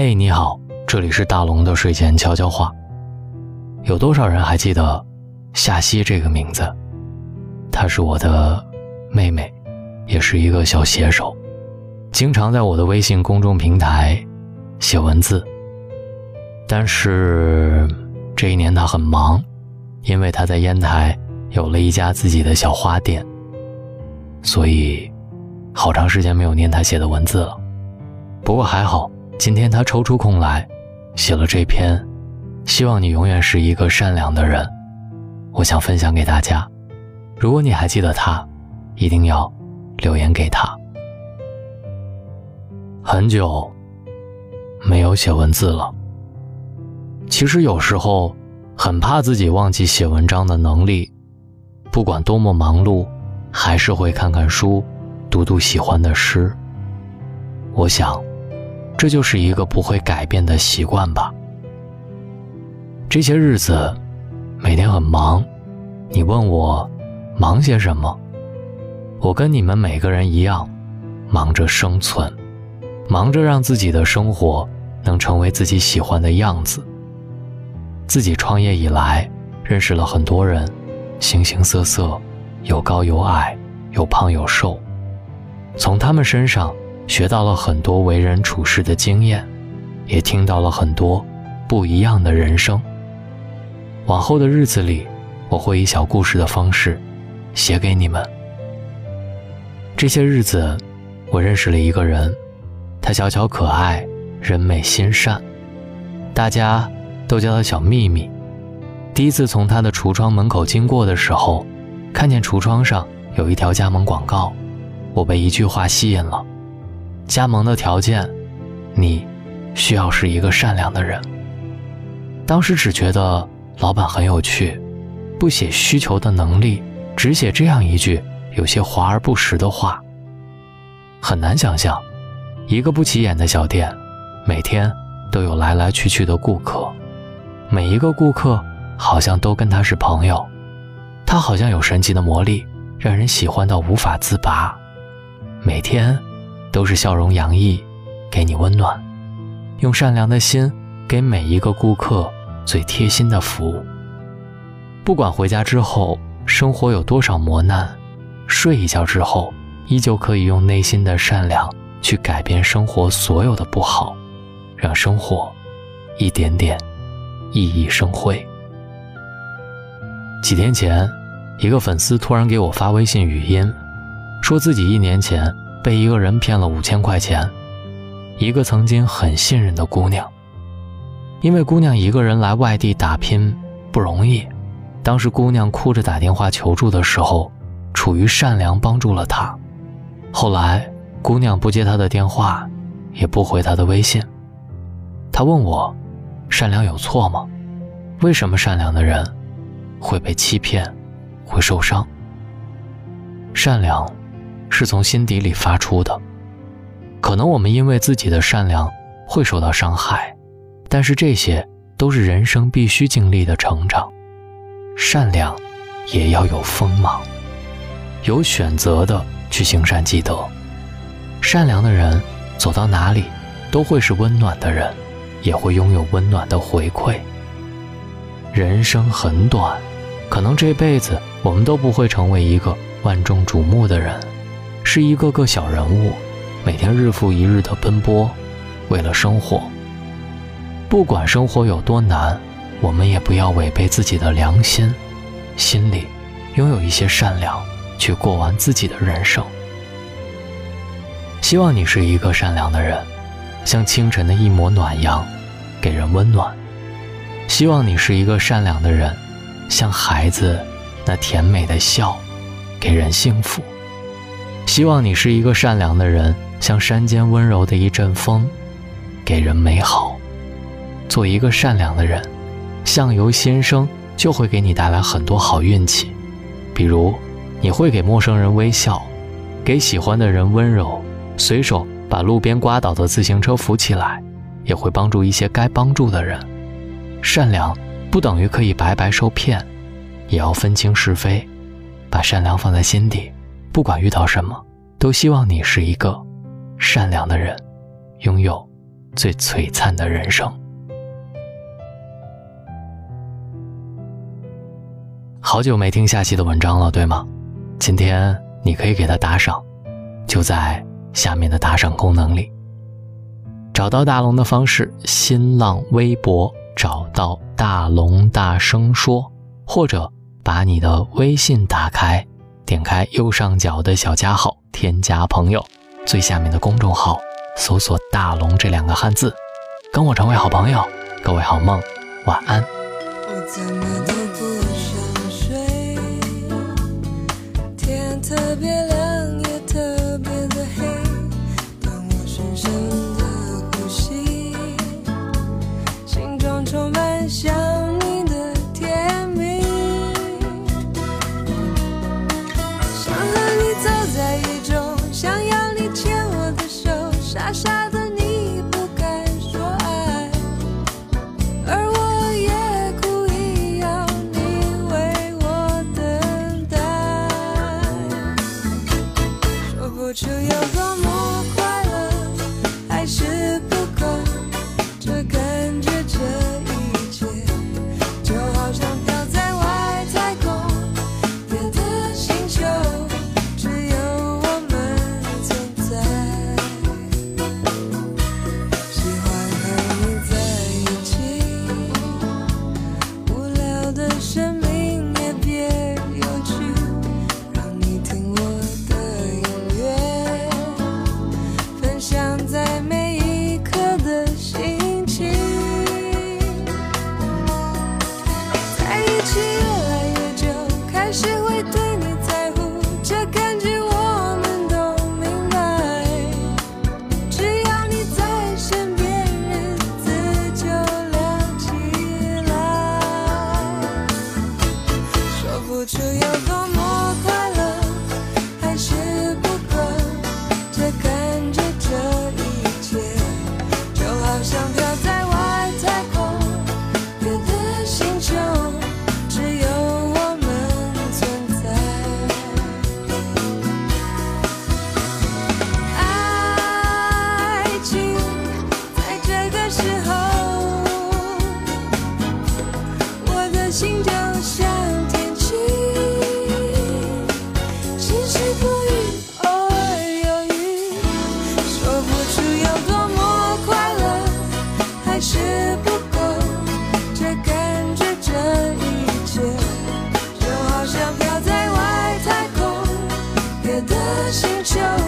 嘿，你好，这里是大龙的睡前悄悄话。有多少人还记得夏曦这个名字？她是我的妹妹，也是一个小写手，经常在我的微信公众平台写文字。但是这一年她很忙，因为她在烟台有了一家自己的小花店，所以好长时间没有念她写的文字了。不过还好。今天他抽出空来，写了这篇，希望你永远是一个善良的人。我想分享给大家。如果你还记得他，一定要留言给他。很久没有写文字了。其实有时候很怕自己忘记写文章的能力，不管多么忙碌，还是会看看书，读读喜欢的诗。我想。这就是一个不会改变的习惯吧。这些日子，每天很忙。你问我忙些什么？我跟你们每个人一样，忙着生存，忙着让自己的生活能成为自己喜欢的样子。自己创业以来，认识了很多人，形形色色，有高有矮，有胖有瘦，从他们身上。学到了很多为人处事的经验，也听到了很多不一样的人生。往后的日子里，我会以小故事的方式写给你们。这些日子，我认识了一个人，他小巧可爱，人美心善，大家都叫他小秘密。第一次从他的橱窗门口经过的时候，看见橱窗上有一条加盟广告，我被一句话吸引了。加盟的条件，你需要是一个善良的人。当时只觉得老板很有趣，不写需求的能力，只写这样一句有些华而不实的话。很难想象，一个不起眼的小店，每天都有来来去去的顾客，每一个顾客好像都跟他是朋友，他好像有神奇的魔力，让人喜欢到无法自拔，每天。都是笑容洋溢，给你温暖，用善良的心给每一个顾客最贴心的服务。不管回家之后生活有多少磨难，睡一觉之后依旧可以用内心的善良去改变生活所有的不好，让生活一点点熠熠生辉。几天前，一个粉丝突然给我发微信语音，说自己一年前。被一个人骗了五千块钱，一个曾经很信任的姑娘。因为姑娘一个人来外地打拼不容易，当时姑娘哭着打电话求助的时候，出于善良帮助了她。后来姑娘不接他的电话，也不回他的微信。他问我：“善良有错吗？为什么善良的人会被欺骗，会受伤？善良。”是从心底里发出的，可能我们因为自己的善良会受到伤害，但是这些都是人生必须经历的成长。善良也要有锋芒，有选择的去行善积德。善良的人走到哪里都会是温暖的人，也会拥有温暖的回馈。人生很短，可能这辈子我们都不会成为一个万众瞩目的人。是一个个小人物，每天日复一日的奔波，为了生活。不管生活有多难，我们也不要违背自己的良心，心里拥有一些善良，去过完自己的人生。希望你是一个善良的人，像清晨的一抹暖阳，给人温暖。希望你是一个善良的人，像孩子那甜美的笑，给人幸福。希望你是一个善良的人，像山间温柔的一阵风，给人美好。做一个善良的人，相由心生，就会给你带来很多好运气。比如，你会给陌生人微笑，给喜欢的人温柔，随手把路边刮倒的自行车扶起来，也会帮助一些该帮助的人。善良不等于可以白白受骗，也要分清是非，把善良放在心底。不管遇到什么，都希望你是一个善良的人，拥有最璀璨的人生。好久没听夏期的文章了，对吗？今天你可以给他打赏，就在下面的打赏功能里。找到大龙的方式：新浪微博找到大龙大声说，或者把你的微信打开，点开右上角的小加号，添加朋友，最下面的公众号搜索“大龙”这两个汉字，跟我成为好朋友。各位好梦，晚安。我怎么手，的。星球。